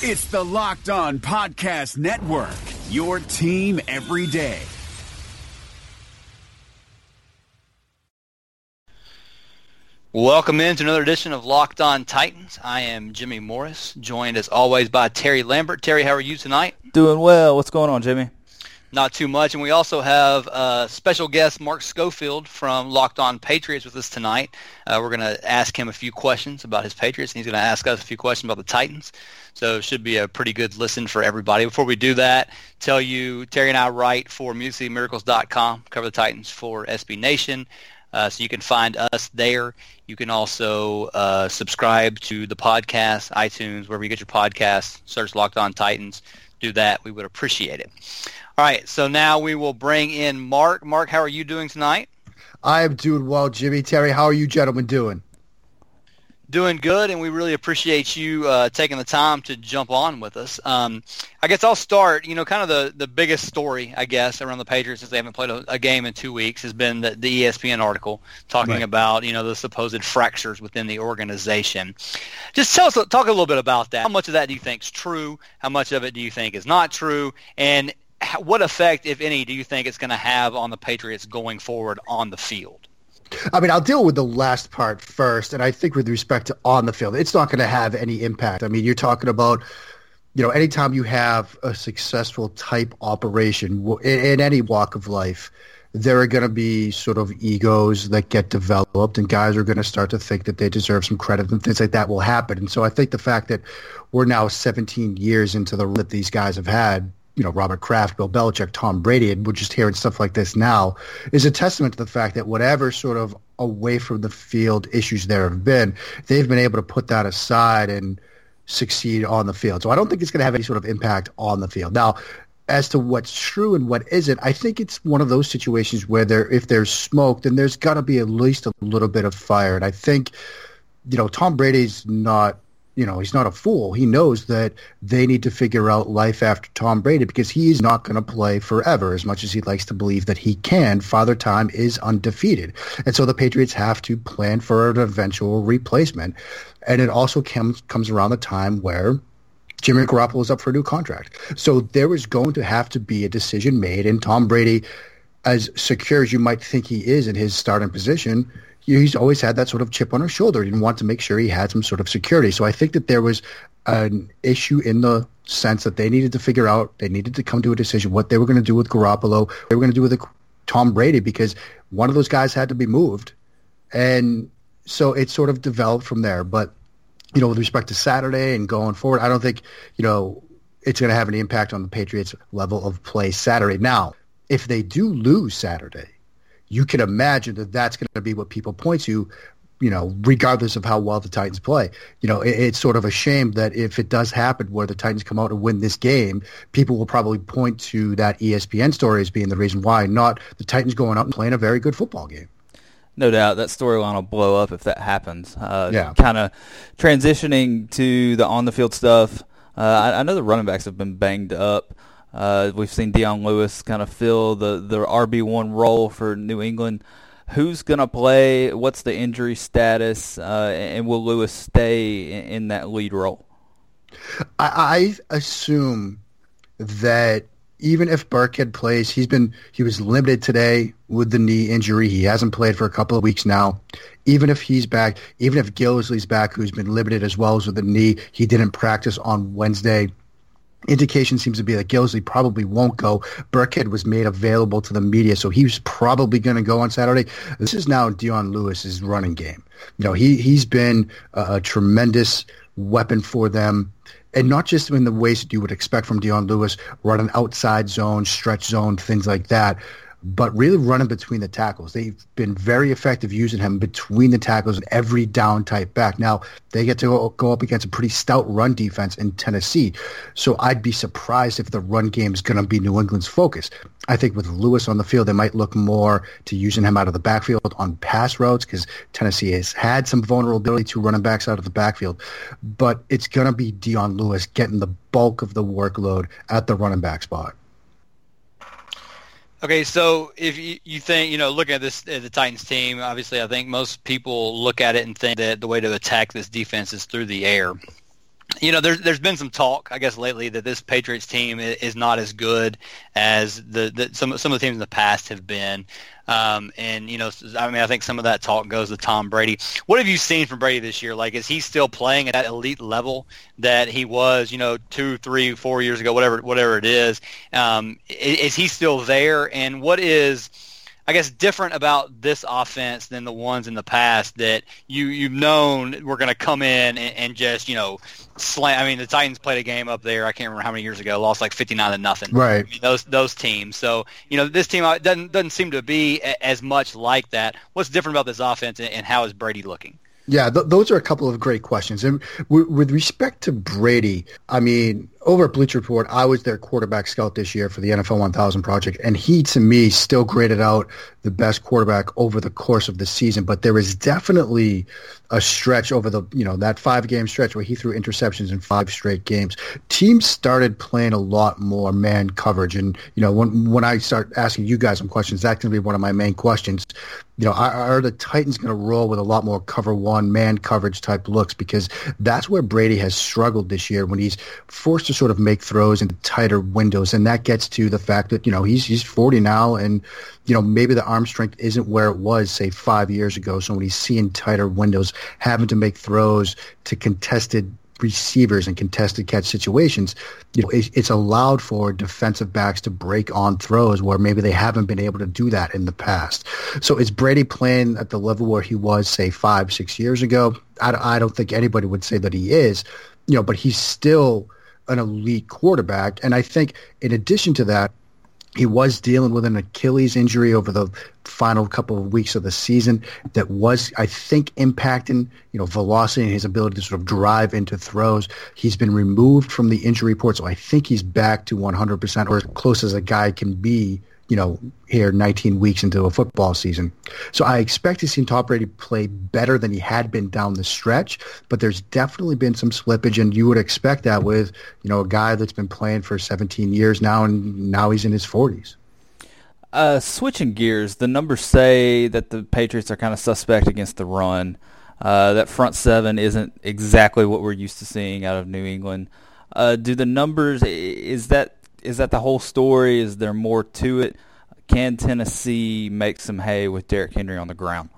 It's the Locked On Podcast Network, your team every day. Welcome into another edition of Locked On Titans. I am Jimmy Morris, joined as always by Terry Lambert. Terry, how are you tonight? Doing well. What's going on, Jimmy? Not too much. And we also have uh, special guest Mark Schofield from Locked On Patriots with us tonight. Uh, we're going to ask him a few questions about his Patriots, and he's going to ask us a few questions about the Titans. So it should be a pretty good listen for everybody. Before we do that, tell you Terry and I write for MusicMiracles.com, cover the Titans for SB Nation. Uh, so you can find us there. You can also uh, subscribe to the podcast, iTunes, wherever you get your podcasts. Search Locked On Titans. Do that. We would appreciate it. All right. So now we will bring in Mark. Mark, how are you doing tonight? I am doing well, Jimmy. Terry, how are you gentlemen doing? Doing good, and we really appreciate you uh, taking the time to jump on with us. Um, I guess I'll start. You know, kind of the, the biggest story, I guess, around the Patriots since they haven't played a, a game in two weeks has been the, the ESPN article talking right. about you know the supposed fractures within the organization. Just tell us, talk a little bit about that. How much of that do you think is true? How much of it do you think is not true? And what effect, if any, do you think it's going to have on the Patriots going forward on the field? I mean, I'll deal with the last part first, and I think with respect to on the field, it's not going to have any impact. I mean, you're talking about, you know, anytime you have a successful type operation in, in any walk of life, there are going to be sort of egos that get developed, and guys are going to start to think that they deserve some credit, and things like that will happen. And so I think the fact that we're now 17 years into the run that these guys have had you know Robert Kraft, Bill Belichick, Tom Brady, and we're just hearing stuff like this now, is a testament to the fact that whatever sort of away from the field issues there have been, they've been able to put that aside and succeed on the field. So I don't think it's going to have any sort of impact on the field. Now, as to what's true and what isn't, I think it's one of those situations where there, if there's smoke, then there's got to be at least a little bit of fire. And I think, you know, Tom Brady's not you know, he's not a fool. He knows that they need to figure out life after Tom Brady because he's not going to play forever as much as he likes to believe that he can. Father Time is undefeated. And so the Patriots have to plan for an eventual replacement. And it also comes, comes around the time where Jimmy Garoppolo is up for a new contract. So there is going to have to be a decision made. And Tom Brady, as secure as you might think he is in his starting position – he's always had that sort of chip on his shoulder. He didn't want to make sure he had some sort of security. So I think that there was an issue in the sense that they needed to figure out, they needed to come to a decision what they were going to do with Garoppolo, they were going to do with Tom Brady, because one of those guys had to be moved. And so it sort of developed from there. But, you know, with respect to Saturday and going forward, I don't think, you know, it's going to have any impact on the Patriots' level of play Saturday. Now, if they do lose Saturday, you can imagine that that's going to be what people point to you know, regardless of how well the Titans play. You know, it, it's sort of a shame that if it does happen where the Titans come out and win this game, people will probably point to that ESPN story as being the reason why, not the Titans going out and playing a very good football game. No doubt that storyline will blow up if that happens. Uh, yeah. Kind of transitioning to the on the field stuff. Uh, I, I know the running backs have been banged up. Uh, we've seen Dion Lewis kind of fill the, the RB1 role for New England. Who's going to play? What's the injury status? Uh, and will Lewis stay in, in that lead role? I, I assume that even if Burkhead plays, he's been he was limited today with the knee injury. He hasn't played for a couple of weeks now. Even if he's back, even if Gillislee's back, who's been limited as well as with the knee, he didn't practice on Wednesday indication seems to be that Gillislee probably won't go. Burkhead was made available to the media, so he's probably going to go on Saturday. This is now Dion Lewis's running game. You know, he he's been a, a tremendous weapon for them. And not just in the ways that you would expect from Dion Lewis, run an outside zone, stretch zone, things like that, but really running between the tackles. They've been very effective using him between the tackles and every down type back. Now, they get to go, up against a pretty stout run defense in Tennessee. So I'd be surprised if the run game is going to be New England's focus. I think with Lewis on the field, they might look more to using him out of the backfield on pass routes because Tennessee has had some vulnerability to running backs out of the backfield. But it's going to be Dion Lewis getting the bulk of the workload at the running back spot. Okay, so if you, you think, you know, looking at this at the Titans team, obviously I think most people look at it and think that the way to attack this defense is through the air. You know, there's there's been some talk, I guess, lately that this Patriots team is not as good as the, the some some of the teams in the past have been. Um, and you know, I mean, I think some of that talk goes to Tom Brady. What have you seen from Brady this year? Like, is he still playing at that elite level that he was, you know, two, three, four years ago, whatever, whatever it is? Um, is, is he still there? And what is I guess different about this offense than the ones in the past that you you've known were going to come in and, and, just you know slam. I mean, the Titans played a game up there. I can't remember how many years ago. Lost like fifty nine to nothing. Right. I mean, those those teams. So you know, this team uh, doesn't doesn't seem to be as much like that. What's different about this offense, and how is Brady looking? Yeah, th- those are a couple of great questions. And w- with respect to Brady, I mean, over at Bleacher Report, I was their quarterback scout this year for the NFL 1000 project, and he, to me, still graded out the best quarterback over the course of the season. But there was definitely a stretch over the, you know, that five-game stretch where he threw interceptions in five straight games. Teams started playing a lot more man coverage, and you know, when when I start asking you guys some questions, that's going to be one of my main questions. You know, are, are the Titans going to roll with a lot more cover one man coverage type looks because that's where Brady has struggled this year when he's forced to sort of make throws in tighter windows, and that gets to the fact that you know he's he's 40 now, and you know maybe the arm strength isn't where it was say five years ago. So when he's seeing tighter windows, having to make throws to contested receivers and contested catch situations, you know, it's allowed for defensive backs to break on throws where maybe they haven't been able to do that in the past. So is Brady playing at the level where he was, say, five, six years ago? I, I don't think anybody would say that he is, you know, but he's still an elite quarterback. And I think in addition to that, he was dealing with an Achilles injury over the final couple of weeks of the season that was, I think, impacting, you know, velocity and his ability to sort of drive into throws. He's been removed from the injury report, so I think he's back to 100% or as close as a guy can be you know, here 19 weeks into a football season. So I expect to see Tom Brady play better than he had been down the stretch, but there's definitely been some slippage, and you would expect that with, you know, a guy that's been playing for 17 years now, and now he's in his 40s. Uh, switching gears, the numbers say that the Patriots are kind of suspect against the run. Uh, that front seven isn't exactly what we're used to seeing out of New England. Uh, do the numbers is that is that the whole story? Is there more to it? Can Tennessee make some hay with Derrick Henry on the ground?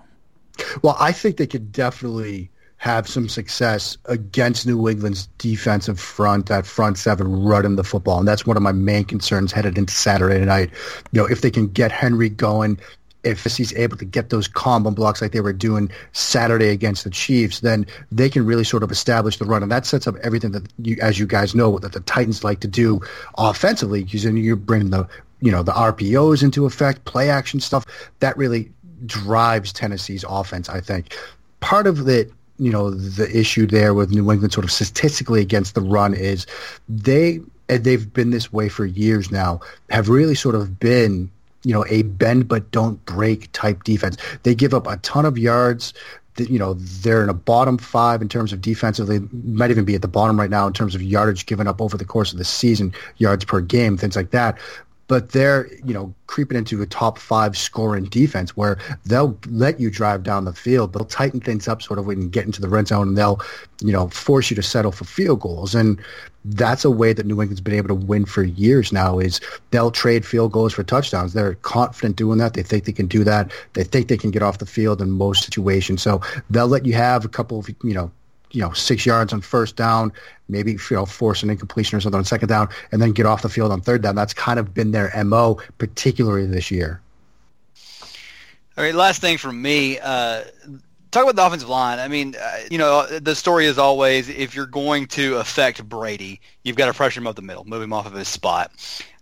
Well, I think they could definitely have some success against New England's defensive front, that front seven running the football. And that's one of my main concerns headed into Saturday night. You know, if they can get Henry going, if he's able to get those combo blocks like they were doing Saturday against the Chiefs, then they can really sort of establish the run, and that sets up everything that you, as you guys know, that the Titans like to do offensively. Because then you bring the you know the RPOs into effect, play action stuff that really drives Tennessee's offense. I think part of the you know the issue there with New England sort of statistically against the run is they and they've been this way for years now have really sort of been you know, a bend but don't break type defense. They give up a ton of yards. You know, they're in a bottom five in terms of defensive. They might even be at the bottom right now in terms of yardage given up over the course of the season, yards per game, things like that but they're you know creeping into a top five scoring defense where they'll let you drive down the field, they'll tighten things up sort of when you get into the red zone, and they'll you know force you to settle for field goals, and that's a way that New England's been able to win for years now. Is they'll trade field goals for touchdowns. They're confident doing that. They think they can do that. They think they can get off the field in most situations. So they'll let you have a couple of you know you know six yards on first down, maybe you know force an incompletion or something on second down, and then get off the field on third down. That's kind of been their mo, particularly this year. All right, last thing from me. Uh, talk about the offensive line. I mean, uh, you know, the story is always if you're going to affect Brady, you've got to pressure him up the middle, move him off of his spot.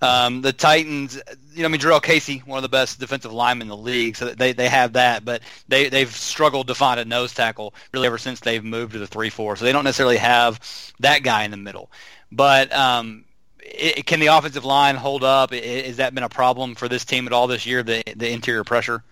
Um, the Titans, you know, I mean, Jurrell Casey, one of the best defensive linemen in the league, so they they have that, but they they've struggled to find a nose tackle really ever since they've moved to the three four. So they don't necessarily have that guy in the middle. But um, it, can the offensive line hold up? Has that been a problem for this team at all this year? The the interior pressure.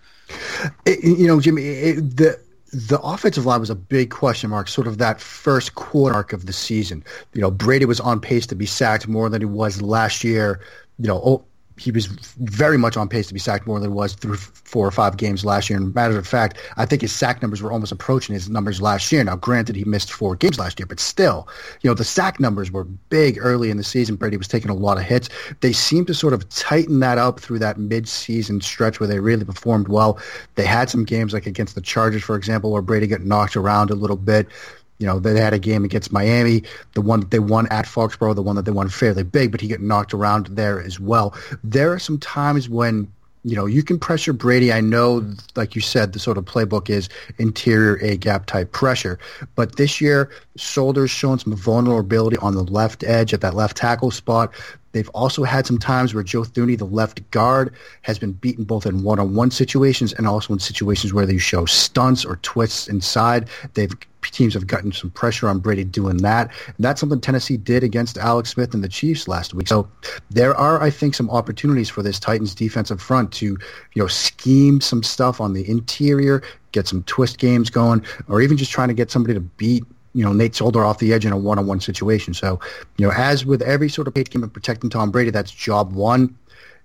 It, you know, Jimmy, it, the the offensive line was a big question mark, sort of that first quarter of the season. You know, Brady was on pace to be sacked more than he was last year. You know, he was very much on pace to be sacked more than was through four or five games last year. And matter of fact, I think his sack numbers were almost approaching his numbers last year. Now, granted, he missed four games last year, but still, you know, the sack numbers were big early in the season. Brady was taking a lot of hits. They seemed to sort of tighten that up through that mid-season stretch where they really performed well. They had some games like against the Chargers, for example, where Brady got knocked around a little bit. You know, they had a game against Miami, the one that they won at Foxborough, the one that they won fairly big, but he got knocked around there as well. There are some times when you know, you can pressure Brady. I know, like you said, the sort of playbook is interior A gap type pressure. But this year, Solder's shown some vulnerability on the left edge at that left tackle spot. They've also had some times where Joe Thuney, the left guard, has been beaten both in one-on-one situations and also in situations where they show stunts or twists inside. They've teams have gotten some pressure on Brady doing that. And that's something Tennessee did against Alex Smith and the Chiefs last week. So there are, I think, some opportunities for this Titans defensive front to, you know, scheme some stuff on the interior, get some twist games going, or even just trying to get somebody to beat you know Nate Solder off the edge in a one-on-one situation. So, you know, as with every sort of Patriot game of protecting Tom Brady, that's job one.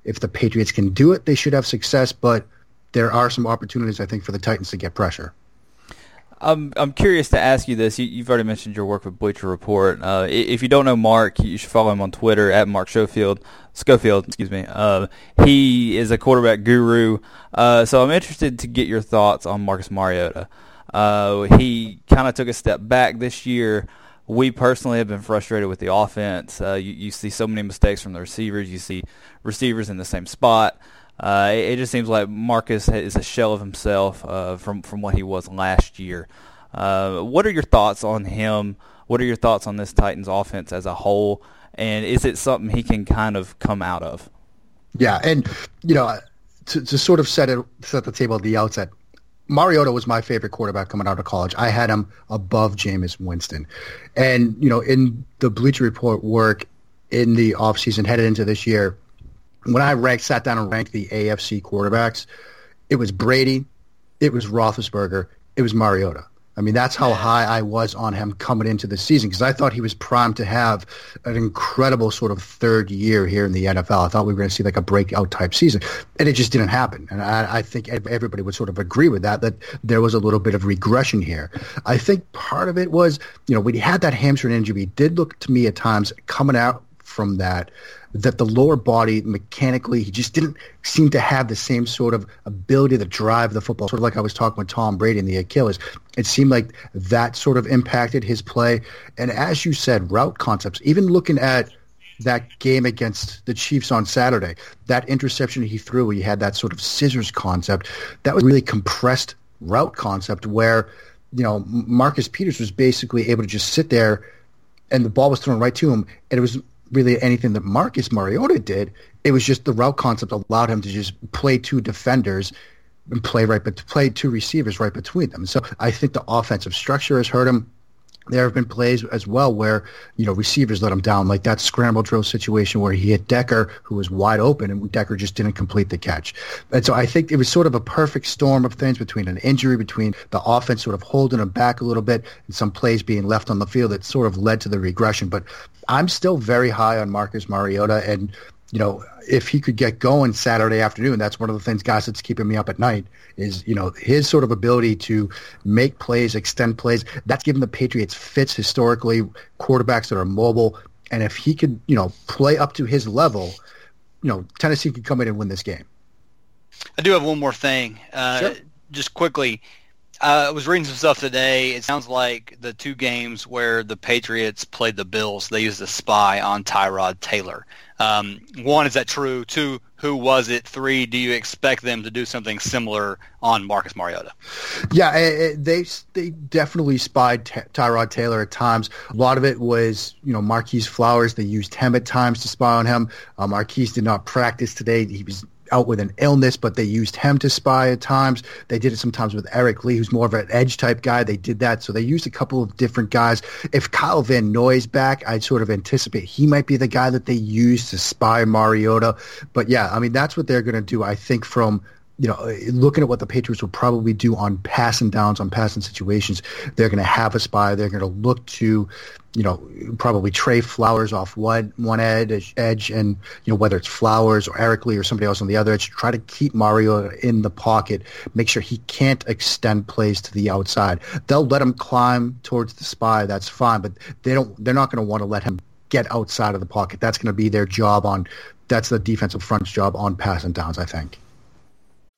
If the Patriots can do it, they should have success. But there are some opportunities, I think, for the Titans to get pressure. I'm I'm curious to ask you this. You, have already mentioned your work with Bleacher Report. Uh, if you don't know Mark, you should follow him on Twitter at Mark Schofield. Schofield, excuse me. Uh, he is a quarterback guru. Uh, so I'm interested to get your thoughts on Marcus Mariota. Uh, he kind of took a step back this year. We personally have been frustrated with the offense. Uh, you, you see so many mistakes from the receivers. You see receivers in the same spot. Uh, it, it, just seems like Marcus is a shell of himself uh, from from what he was last year. Uh, what are your thoughts on him? What are your thoughts on this Titans offense as a whole? And is it something he can kind of come out of? Yeah, and you know, to, to sort of set it set the table at the outset, Mariota was my favorite quarterback coming out of college. I had him above Jameis Winston. And, you know, in the Bleacher Report work in the offseason headed into this year, when I ranked, sat down and ranked the AFC quarterbacks, it was Brady, it was Roethlisberger, it was Mariota. I mean, that's how high I was on him coming into the season because I thought he was primed to have an incredible sort of third year here in the NFL. I thought we were going to see like a breakout type season, and it just didn't happen. And I, I think everybody would sort of agree with that, that there was a little bit of regression here. I think part of it was, you know, when he had that hamstring injury, he did look to me at times coming out from that that the lower body mechanically he just didn't seem to have the same sort of ability to drive the football. Sort of like I was talking with Tom Brady and the Achilles. It seemed like that sort of impacted his play. And as you said, route concepts. Even looking at that game against the Chiefs on Saturday, that interception he threw, he had that sort of scissors concept. That was really compressed route concept where you know Marcus Peters was basically able to just sit there and the ball was thrown right to him and it was really anything that Marcus Mariota did. It was just the route concept allowed him to just play two defenders and play right, but play two receivers right between them. So I think the offensive structure has hurt him there have been plays as well where you know receivers let him down, like that scramble drill situation where he hit Decker, who was wide open, and Decker just didn't complete the catch. And so I think it was sort of a perfect storm of things between an injury, between the offense sort of holding him back a little bit, and some plays being left on the field that sort of led to the regression. But I'm still very high on Marcus Mariota, and you know, if he could get going Saturday afternoon, that's one of the things, guys, that's keeping me up at night is, you know, his sort of ability to make plays, extend plays. That's given the Patriots fits historically, quarterbacks that are mobile. And if he could, you know, play up to his level, you know, Tennessee could come in and win this game. I do have one more thing. Uh, sure. Just quickly, uh, I was reading some stuff today. It sounds like the two games where the Patriots played the Bills, they used a spy on Tyrod Taylor. Um, one, is that true? Two, who was it? Three, do you expect them to do something similar on Marcus Mariota? Yeah, it, eh, eh, they they definitely spied T- Tyrod Taylor at times. A lot of it was, you know, Marquise Flowers. They used him at times to spy on him. Uh, Marquise did not practice today. He was out with an illness, but they used him to spy at times. They did it sometimes with Eric Lee, who's more of an edge type guy. They did that. So they used a couple of different guys. If Kyle Van Noy's back, I'd sort of anticipate he might be the guy that they use to spy Mariota. But yeah, I mean, that's what they're going to do, I think, from you know, looking at what the Patriots will probably do on passing downs, on passing situations, they're going to have a spy. They're going to look to, you know, probably Trey Flowers off one one edge, edge, and you know whether it's Flowers or Eric Lee or somebody else on the other edge. Try to keep Mario in the pocket. Make sure he can't extend plays to the outside. They'll let him climb towards the spy. That's fine, but they don't. They're not going to want to let him get outside of the pocket. That's going to be their job on. That's the defensive front's job on passing downs. I think.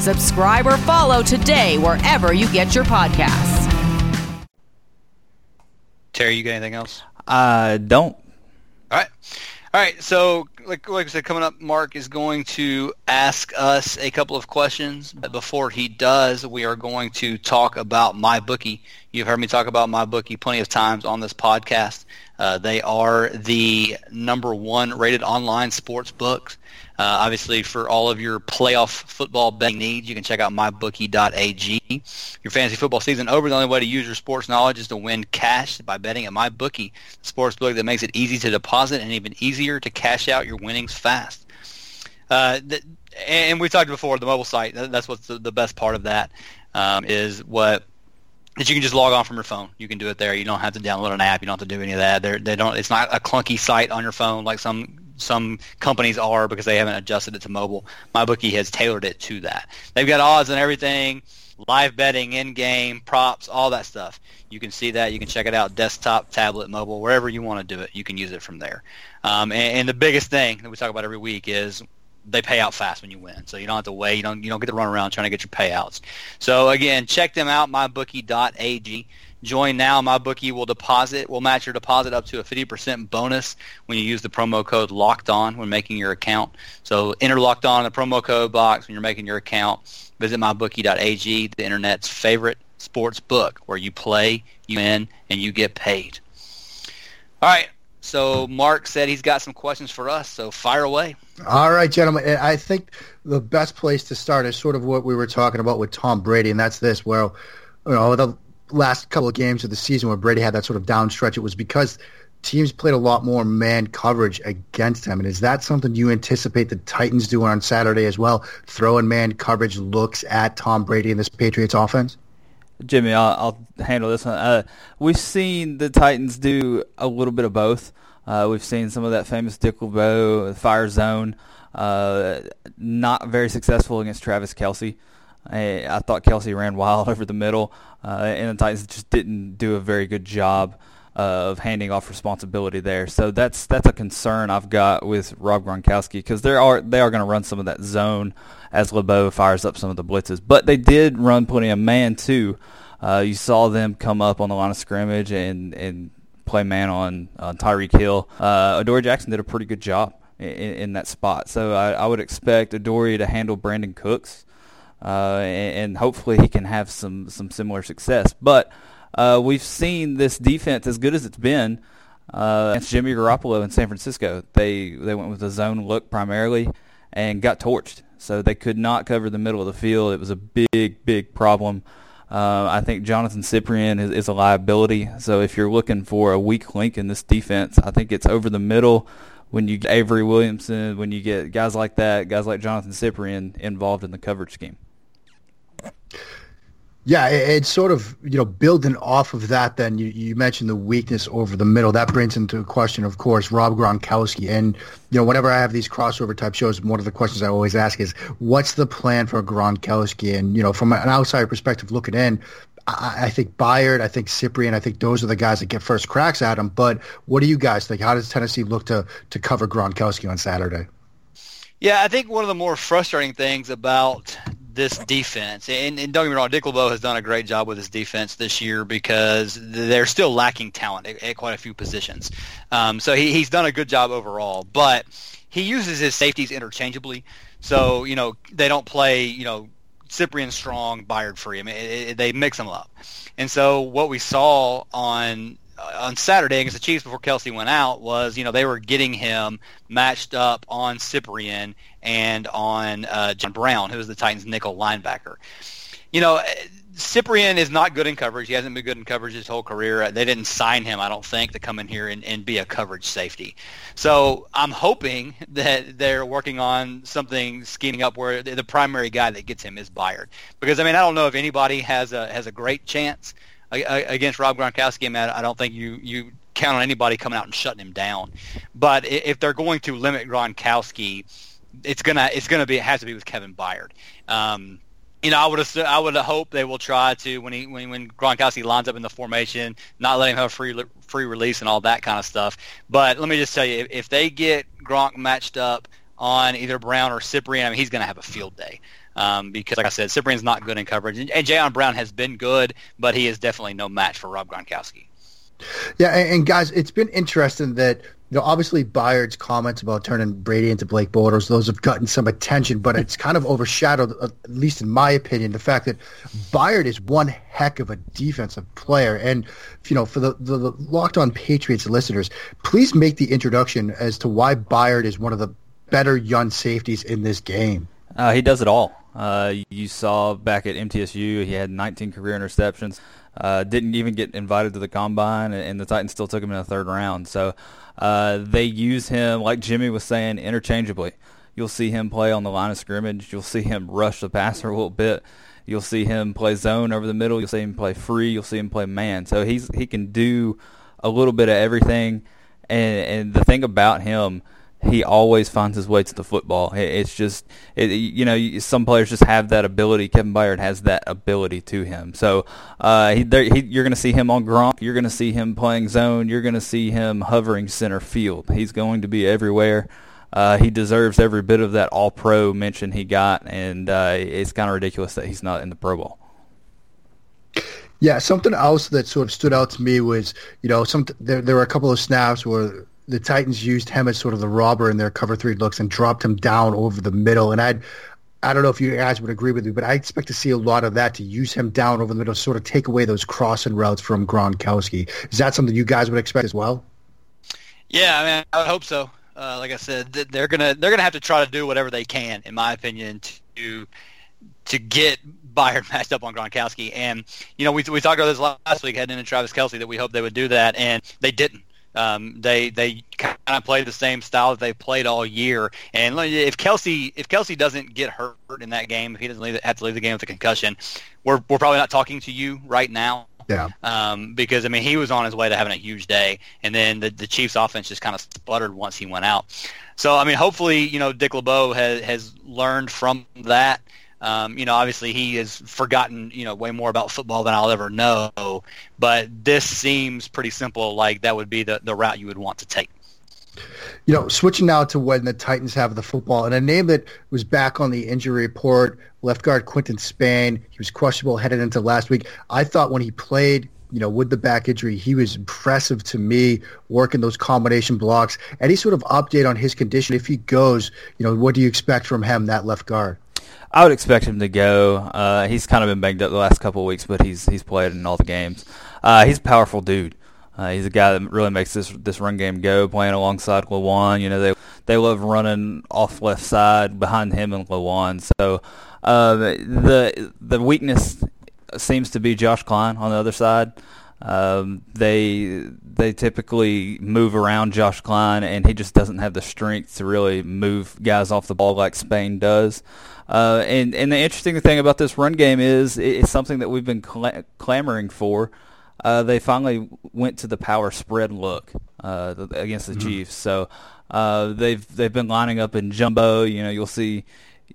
Subscribe or follow today wherever you get your podcasts. Terry, you got anything else? I don't. All right. All right. So, like, like I said, coming up, Mark is going to ask us a couple of questions. But before he does, we are going to talk about MyBookie. You've heard me talk about MyBookie plenty of times on this podcast. Uh, they are the number one rated online sports books. Uh, obviously, for all of your playoff football betting needs, you can check out mybookie.ag. Your fantasy football season over. The only way to use your sports knowledge is to win cash by betting at MyBookie, the sports book that makes it easy to deposit and even easier to cash out your winnings fast. Uh, and we talked before the mobile site. That's what's the, the best part of that um, is what that you can just log on from your phone. You can do it there. You don't have to download an app. You don't have to do any of that. They're, they don't. It's not a clunky site on your phone like some some companies are because they haven't adjusted it to mobile. MyBookie has tailored it to that. They've got odds and everything, live betting, in-game props, all that stuff. You can see that. You can check it out, desktop, tablet, mobile, wherever you want to do it. You can use it from there. Um, and, and the biggest thing that we talk about every week is they pay out fast when you win. So you don't have to wait. You don't you don't get to run around trying to get your payouts. So again, check them out, mybookie.ag. Join now. MyBookie will deposit will match your deposit up to a 50% bonus when you use the promo code Locked On when making your account. So enter Locked On in the promo code box when you're making your account. Visit mybookie.ag, the internet's favorite sports book, where you play, you win, and you get paid. All right. So Mark said he's got some questions for us. So fire away. All right, gentlemen. I think the best place to start is sort of what we were talking about with Tom Brady, and that's this. Well, you know, the last couple of games of the season where Brady had that sort of down stretch, it was because teams played a lot more man coverage against him. And is that something you anticipate the Titans doing on Saturday as well? Throwing man coverage looks at Tom Brady and this Patriots offense? Jimmy, I'll, I'll handle this one. Uh, we've seen the Titans do a little bit of both. Uh, we've seen some of that famous Dick LeBeau, fire zone, uh, not very successful against Travis Kelce. I, I thought Kelce ran wild over the middle, uh, and the Titans just didn't do a very good job of handing off responsibility there. So that's that's a concern I've got with Rob Gronkowski because they are they are going to run some of that zone as LeBeau fires up some of the blitzes. But they did run plenty of man too. Uh, you saw them come up on the line of scrimmage and and play man on, on Tyreek Hill. Uh, Adoree Jackson did a pretty good job in, in that spot. So I, I would expect Adoree to handle Brandin Cooks uh, and, and, hopefully he can have some some similar success. But uh, we've seen this defense as good as it's been uh, against Jimmy Garoppolo in San Francisco. They they went with a zone look primarily and got torched. So they could not cover the middle of the field. It was a big big problem. Uh, I think Jonathan Cyprien is, is a liability. So if you're looking for a weak link in this defense, I think it's over the middle when you get Avery Williamson, when you get guys like that, guys like Jonathan Cyprien involved in the coverage scheme. Yeah, it's sort of you know building off of that. Then you, you mentioned the weakness over the middle. That brings into question, of course, Rob Gronkowski. And you know, whenever I have these crossover type shows, one of the questions I always ask is, "What's the plan for Gronkowski?" And you know, from an outside perspective looking in, I, I, think Byard, I think Cyprien, I think those are the guys that get first cracks at him. But what do you guys think? How does Tennessee look to to cover Gronkowski on Saturday? Yeah, I think one of the more frustrating things about this defense, and, and don't get me wrong, Dick LeBeau has done a great job with his defense this year because they're still lacking talent at, at quite a few positions. Um, so he, he's done a good job overall, but he uses his safeties interchangeably. So you know they don't play you know Cyprien Strong, Byard Free. I mean it, it, they mix them up, and so what we saw on on Saturday against the Chiefs before Kelce went out was, you know, they were getting him matched up on Cyprien and on uh, Jayon Brown, who is the Titans' nickel linebacker. You know, Cyprien is not good in coverage. He hasn't been good in coverage his whole career. They didn't sign him, I don't think, to come in here and, and be a coverage safety. So I'm hoping that they're working on something scheming up where the primary guy that gets him is Byard. Because I mean, I don't know if anybody has a has a great chance against Rob Gronkowski, man, I don't think you you count on anybody coming out and shutting him down. But if they're going to limit Gronkowski, it's gonna it's gonna be it has to be with Kevin Byard. Um, you know, I would assume, I would hope they will try to when he when when Gronkowski lines up in the formation, not let him have free free release and all that kind of stuff. But let me just tell you, if, they get Gronk matched up on either Brown or Cyprien, I mean, he's going to have a field day um, because, like I said, Cyprien's not good in coverage, and, and Jayon Brown has been good, but he is definitely no match for Rob Gronkowski. Yeah, and, and guys, it's been interesting that you know, obviously Byard's comments about turning Brady into Blake Bortles, those have gotten some attention, but it's kind of overshadowed, uh, at least in my opinion, the fact that Byard is one heck of a defensive player. And, you know, for the, the, the Locked On Patriots listeners, please make the introduction as to why Byard is one of the better young safeties in this game. Uh, he does it all. Uh, you saw back at MTSU, he had 19 career interceptions. Uh, didn't even get invited to the combine, and the Titans still took him in the third round. So uh, they use him, like Jimmy was saying, interchangeably. You'll see him play on the line of scrimmage. You'll see him rush the passer a little bit. You'll see him play zone over the middle. You'll see him play free. You'll see him play man. So he's he can do a little bit of everything. And and the thing about him he always finds his way to the football. It's just, it, you know, some players just have that ability. Kevin Byard has that ability to him. So uh, he, there, he, you're going to see him on Gronk. You're going to see him playing zone. You're going to see him hovering center field. He's going to be everywhere. Uh, he deserves every bit of that All-Pro mention he got, and uh, it's kind of ridiculous that he's not in the Pro Bowl. Yeah, something else that sort of stood out to me was, you know, some there there were a couple of snaps where the Titans used him as sort of the robber in their cover three looks and dropped him down over the middle. And I'd, I don't know if you guys would agree with me, but I expect to see a lot of that to use him down over the middle, sort of take away those crossing routes from Gronkowski. Is that something you guys would expect as well? Yeah, I mean, I would hope so. Uh, like I said, they're gonna they're gonna have to try to do whatever they can, in my opinion, to to get Byard matched up on Gronkowski. And you know, we we talked about this last week heading into Travis Kelce that we hoped they would do that, and they didn't. Um, they they kind of play the same style that they've played all year. And if Kelce if Kelce doesn't get hurt in that game, if he doesn't leave, have to leave the game with a concussion, we're we're probably not talking to you right now. Yeah. Um, because I mean he was on his way to having a huge day, and then the the Chiefs' offense just kind of sputtered once he went out. So I mean, hopefully you know Dick LeBeau has has learned from that. Um, you know, obviously he has forgotten, you know, way more about football than I'll ever know. But this seems pretty simple. Like that would be the, the route you would want to take. You know, switching now to when the Titans have the football, and a name that was back on the injury report, left guard Quinton Spain. He was questionable headed into last week. I thought when he played, you know, with the back injury, he was impressive to me, working those combination blocks. Any sort of update on his condition if he goes? You know, what do you expect from him, that left guard? I would expect him to go. Uh, he's kind of been banged up the last couple of weeks, but he's he's played in all the games. Uh, he's a powerful dude. Uh, he's a guy that really makes this this run game go. Playing alongside Lewan, you know they they love running off left side behind him and Lewan. So uh, the the weakness seems to be Josh Kline on the other side. Um, they they typically move around Josh Kline, and he just doesn't have the strength to really move guys off the ball like Spain does. Uh, and and the interesting thing about this run game is it's something that we've been cl- clamoring for. Uh, they finally went to the power spread look uh, against the mm-hmm. Chiefs. So uh, they've they've been lining up in jumbo. You know, you'll see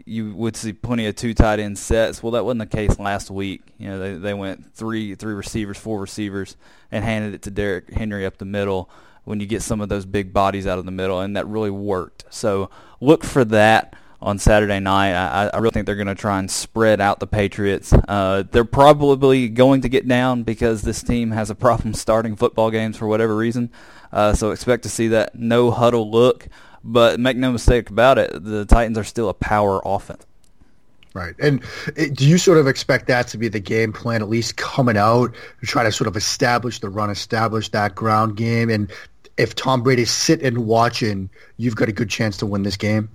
you would see plenty of two tight end sets. Well, that wasn't the case last week. You know, they they went three three receivers, four receivers, and handed it to Derrick Henry up the middle. When you get some of those big bodies out of the middle, and that really worked. So look for that on Saturday night. I, I really think they're going to try and spread out the Patriots. Uh, they're probably going to get down because this team has a problem starting football games for whatever reason. Uh, so expect to see that no huddle look. But make no mistake about it, the Titans are still a power offense. Right. And it, do you sort of expect that to be the game plan, at least coming out, to try to sort of establish the run, establish that ground game? And if Tom Brady's sitting watching, you've got a good chance to win this game?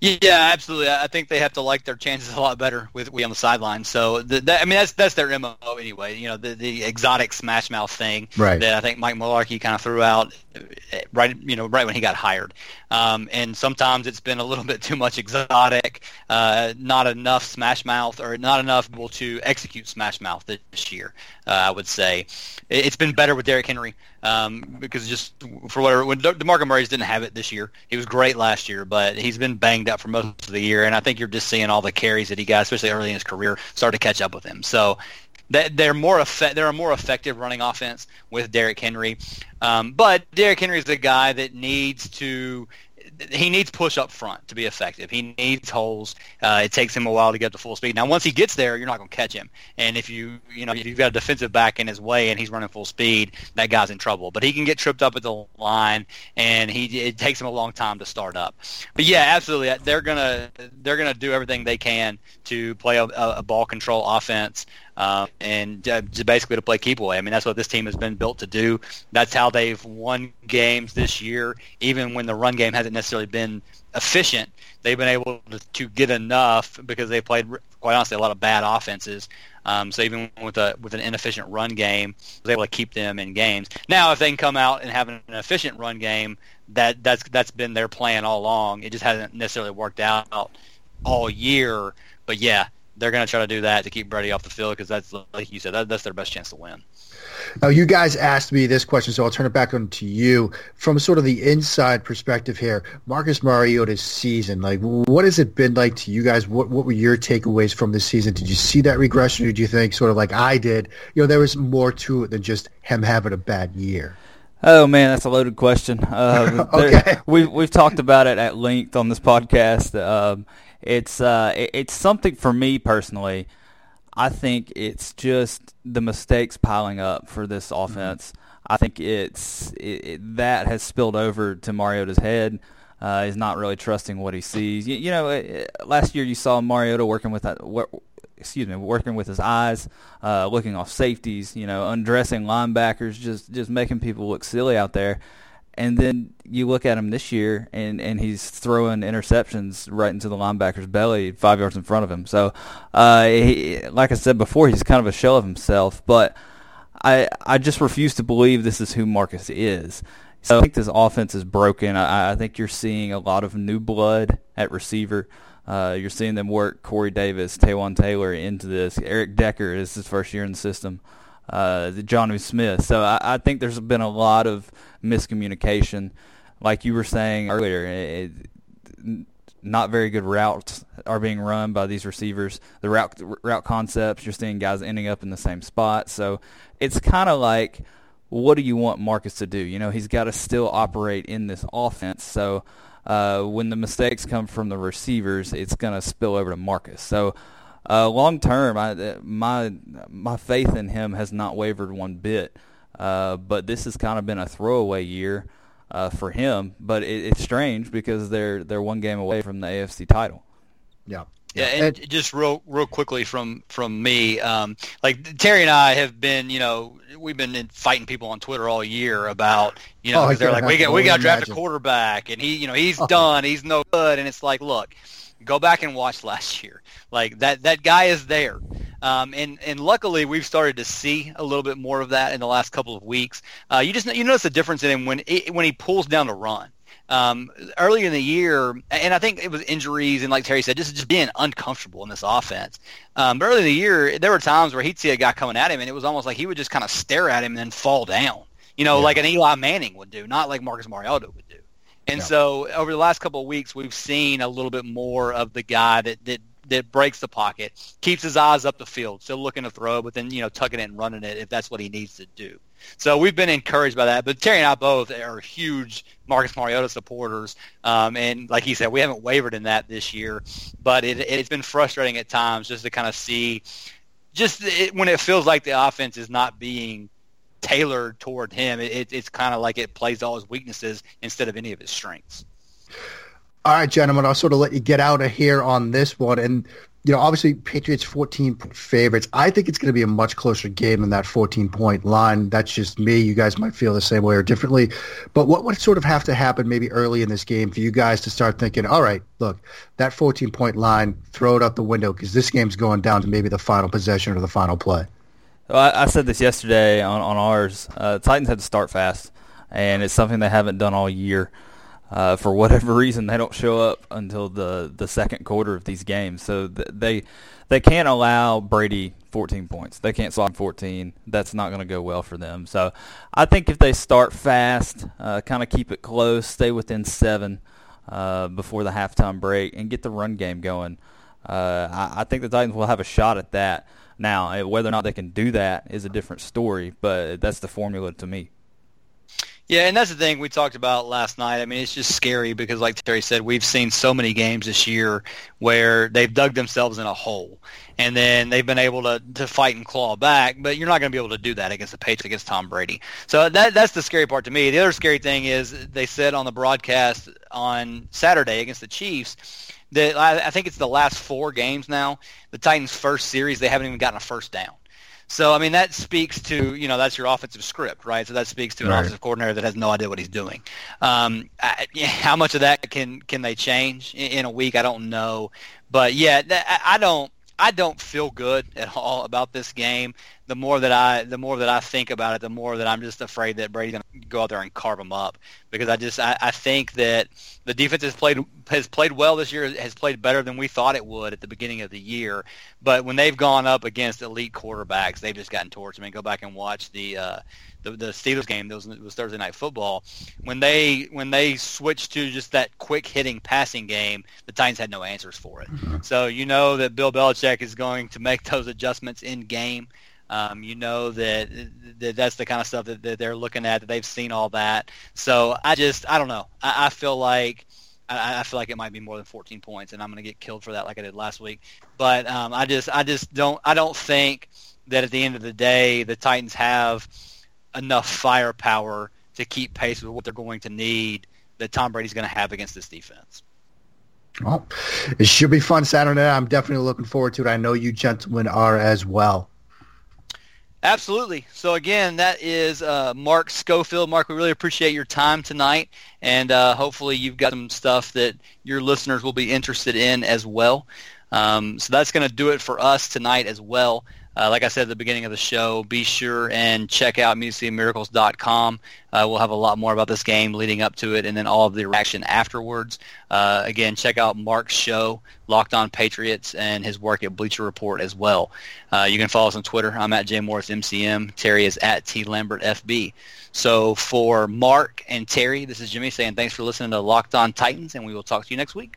Yeah, absolutely. I think they have to like their chances a lot better with we on the sideline. So, the, that, I mean, that's that's their mo anyway. You know, the the exotic smash mouth thing right. that I think Mike Mularkey kind of threw out right, you know, right when he got hired. Um, and sometimes it's been a little bit too much exotic, uh, not enough smash mouth, or not enough able to execute smash mouth this year. Uh, I would say it's been better with Derrick Henry um, because just for whatever when De- DeMarco Murray's didn't have it this year, he was great last year, but he's been banged up for most of the year, and I think you're just seeing all the carries that he got, especially early in his career, start to catch up with him. So they're more effect, they're a more effective running offense with Derrick Henry, um, but Derrick Henry is the guy that needs to he needs push up front to be effective. He needs holes. Uh, it takes him a while to get to full speed. Now, once he gets there, you're not going to catch him. And if you you know if you've got a defensive back in his way and he's running full speed, that guy's in trouble. But he can get tripped up at the line, and he it takes him a long time to start up. But yeah, absolutely, they're gonna they're gonna do everything they can to play a, a ball control offense uh, and uh, basically to play keep away. I mean, that's what this team has been built to do. That's how they've won games this year, even when the run game hasn't necessarily been efficient. They've been able to, to get enough because they played, quite honestly, a lot of bad offenses. Um, so even with a with an inefficient run game, was able to keep them in games. Now, if they can come out and have an efficient run game, that that's that's been their plan all along. It just hasn't necessarily worked out all year. But yeah, they're going to try to do that to keep Brady off the field because that's like you said, that, that's their best chance to win. Now, you guys asked me this question, so I'll turn it back on to you from sort of the inside perspective here. Marcus Mariota's season, like, what has it been like to you guys? What what were your takeaways from this season? Did you see that regression, or do you think, sort of like I did, you know, there was more to it than just him having a bad year? Oh man, that's a loaded question. Uh, okay, we we've talked about it at length on this podcast. Um, it's uh, it, it's something for me personally. I think it's just the mistakes piling up for this mm-hmm. offense. Mm-hmm. I think it's it, it, that has spilled over to Mariota's head. Uh, he's not really trusting what he sees. You, you know, last year you saw Mariota working with that. Excuse me, working with his eyes, uh, looking off safeties. You know, undressing linebackers, just just making people look silly out there and then you look at him this year, and, and he's throwing interceptions right into the linebacker's belly, five yards in front of him. So, uh, he, like I said before, he's kind of a shell of himself. But I I just refuse to believe this is who Marcus is. So I think this offense is broken. I, I think you're seeing a lot of new blood at receiver. Uh, you're seeing them work Corey Davis, Taywan Taylor into this. Eric Decker is his first year in the system. Uh, Jonnu Smith. So I, I think there's been a lot of – miscommunication. Like you were saying earlier, it, not very good routes are being run by these receivers. The route route concepts, you're seeing guys ending up in the same spot. So it's kind of like, what do you want Marcus to do? You know, he's got to still operate in this offense. So uh, when the mistakes come from the receivers, it's going to spill over to Marcus. So uh, long term, I, my my faith in him has not wavered one bit. Uh, but this has kind of been a throwaway year uh, for him. But it, it's strange because they're they're one game away from the AFC title. Yeah. Yeah, and just real, real quickly from from me, um, like Terry and I have been, you know, we've been fighting people on Twitter all year about, you know, oh, they're like, we got we got to draft a quarterback, and he, you know, he's oh. done, he's no good, and it's like, look, go back and watch last year, like that that guy is there. Um, and and luckily we've started to see a little bit more of that in the last couple of weeks. Uh, you just you notice the difference in him when it, when he pulls down to run. Um, early in the year, and I think it was injuries and like Terry said, just just being uncomfortable in this offense. Um, but earlier in the year, there were times where he'd see a guy coming at him, and it was almost like he would just kind of stare at him and then fall down. You know, yeah. like an Eli Manning would do, not like Marcus Mariota would do. And yeah. so over the last couple of weeks, we've seen a little bit more of the guy that, that that breaks the pocket, keeps his eyes up the field, still looking to throw, but then you know tucking it and running it if that's what he needs to do. So we've been encouraged by that. But Terry and I both are huge Marcus Mariota supporters, um, and like he said, we haven't wavered in that this year. But it, it's been frustrating at times just to kind of see, just it, when it feels like the offense is not being tailored toward him. It, it's kind of like it plays all his weaknesses instead of any of his strengths. All right, gentlemen, I'll sort of let you get out of here on this one. And, you know, obviously Patriots 14 favorites. I think it's going to be a much closer game than that 14 point line. That's just me. You guys might feel the same way or differently. But what would sort of have to happen maybe early in this game for you guys to start thinking, all right, look, that 14 point line, throw it out the window because this game's going down to maybe the final possession or the final play? Well, I, said this yesterday on, on ours. Uh, Titans had to start fast, and it's something they haven't done all year. Uh, for whatever reason, they don't show up until the, the second quarter of these games. So th- they they can't allow Brady 14 points. They can't slot 14. That's not going to go well for them. So I think if they start fast, uh, kind of keep it close, stay within seven uh, before the halftime break, and get the run game going, uh, I, I think the Titans will have a shot at that. Now, eh, whether or not they can do that is a different story, but that's the formula to me. Yeah, and that's the thing we talked about last night. I mean, it's just scary because, like Terry said, we've seen so many games this year where they've dug themselves in a hole, and then they've been able to, to fight and claw back. But you're not going to be able to do that against the Patriots, against Tom Brady. So that that's the scary part to me. The other scary thing is they said on the broadcast on Saturday against the Chiefs that I, I think it's the last four games now. The Titans' first series, they haven't even gotten a first down. So I mean that speaks to you know that's your offensive script, right? So that speaks to an right. offensive coordinator that has no idea what he's doing. Um, I, how much of that can can they change in, in a week? I don't know, but yeah, I, I don't. I don't feel good at all about this game. The more that I the more that I think about it, the more that I'm just afraid that Brady's going to go out there and carve them up because I just I, I think that the defense has played has played well this year, has played better than we thought it would at the beginning of the year. But when they've gone up against elite quarterbacks, they've just gotten torched. I mean, go back and watch the uh, the, the Steelers game. That was, was Thursday night football. When they when they switched to just that quick hitting passing game, the Titans had no answers for it. Mm-hmm. So you know that Bill Belichick is going to make those adjustments in game. Um, you know that, that that's the kind of stuff that, that, they're looking at. That they've seen all that. So I just I don't know. I, I feel like I, I, feel like it might be more than 14 points, and I'm going to get killed for that, like I did last week. But um, I just I just don't I don't think that at the end of the day the Titans have enough firepower to keep pace with what they're going to need that Tom Brady's going to have against this defense. Well, it should be fun Saturday. I'm definitely looking forward to it. I know you gentlemen are as well. Absolutely. So again, that is uh, Mark Schofield. Mark, we really appreciate your time tonight, and uh, hopefully you've got some stuff that your listeners will be interested in as well. Um, so that's going to do it for us tonight as well. Uh, like I said at the beginning of the show, be sure and check out musiccitymiracles.com. Uh, we'll have a lot more about this game leading up to it and then all of the reaction afterwards. Uh, again, check out Mark's show, Locked On Patriots, and his work at Bleacher Report as well. Uh, you can follow us on Twitter. I'm at JMorrisMCM. Terry is at T Lambert FB. So for Mark and Terry, this is Jimmy saying thanks for listening to Locked On Titans, and we will talk to you next week.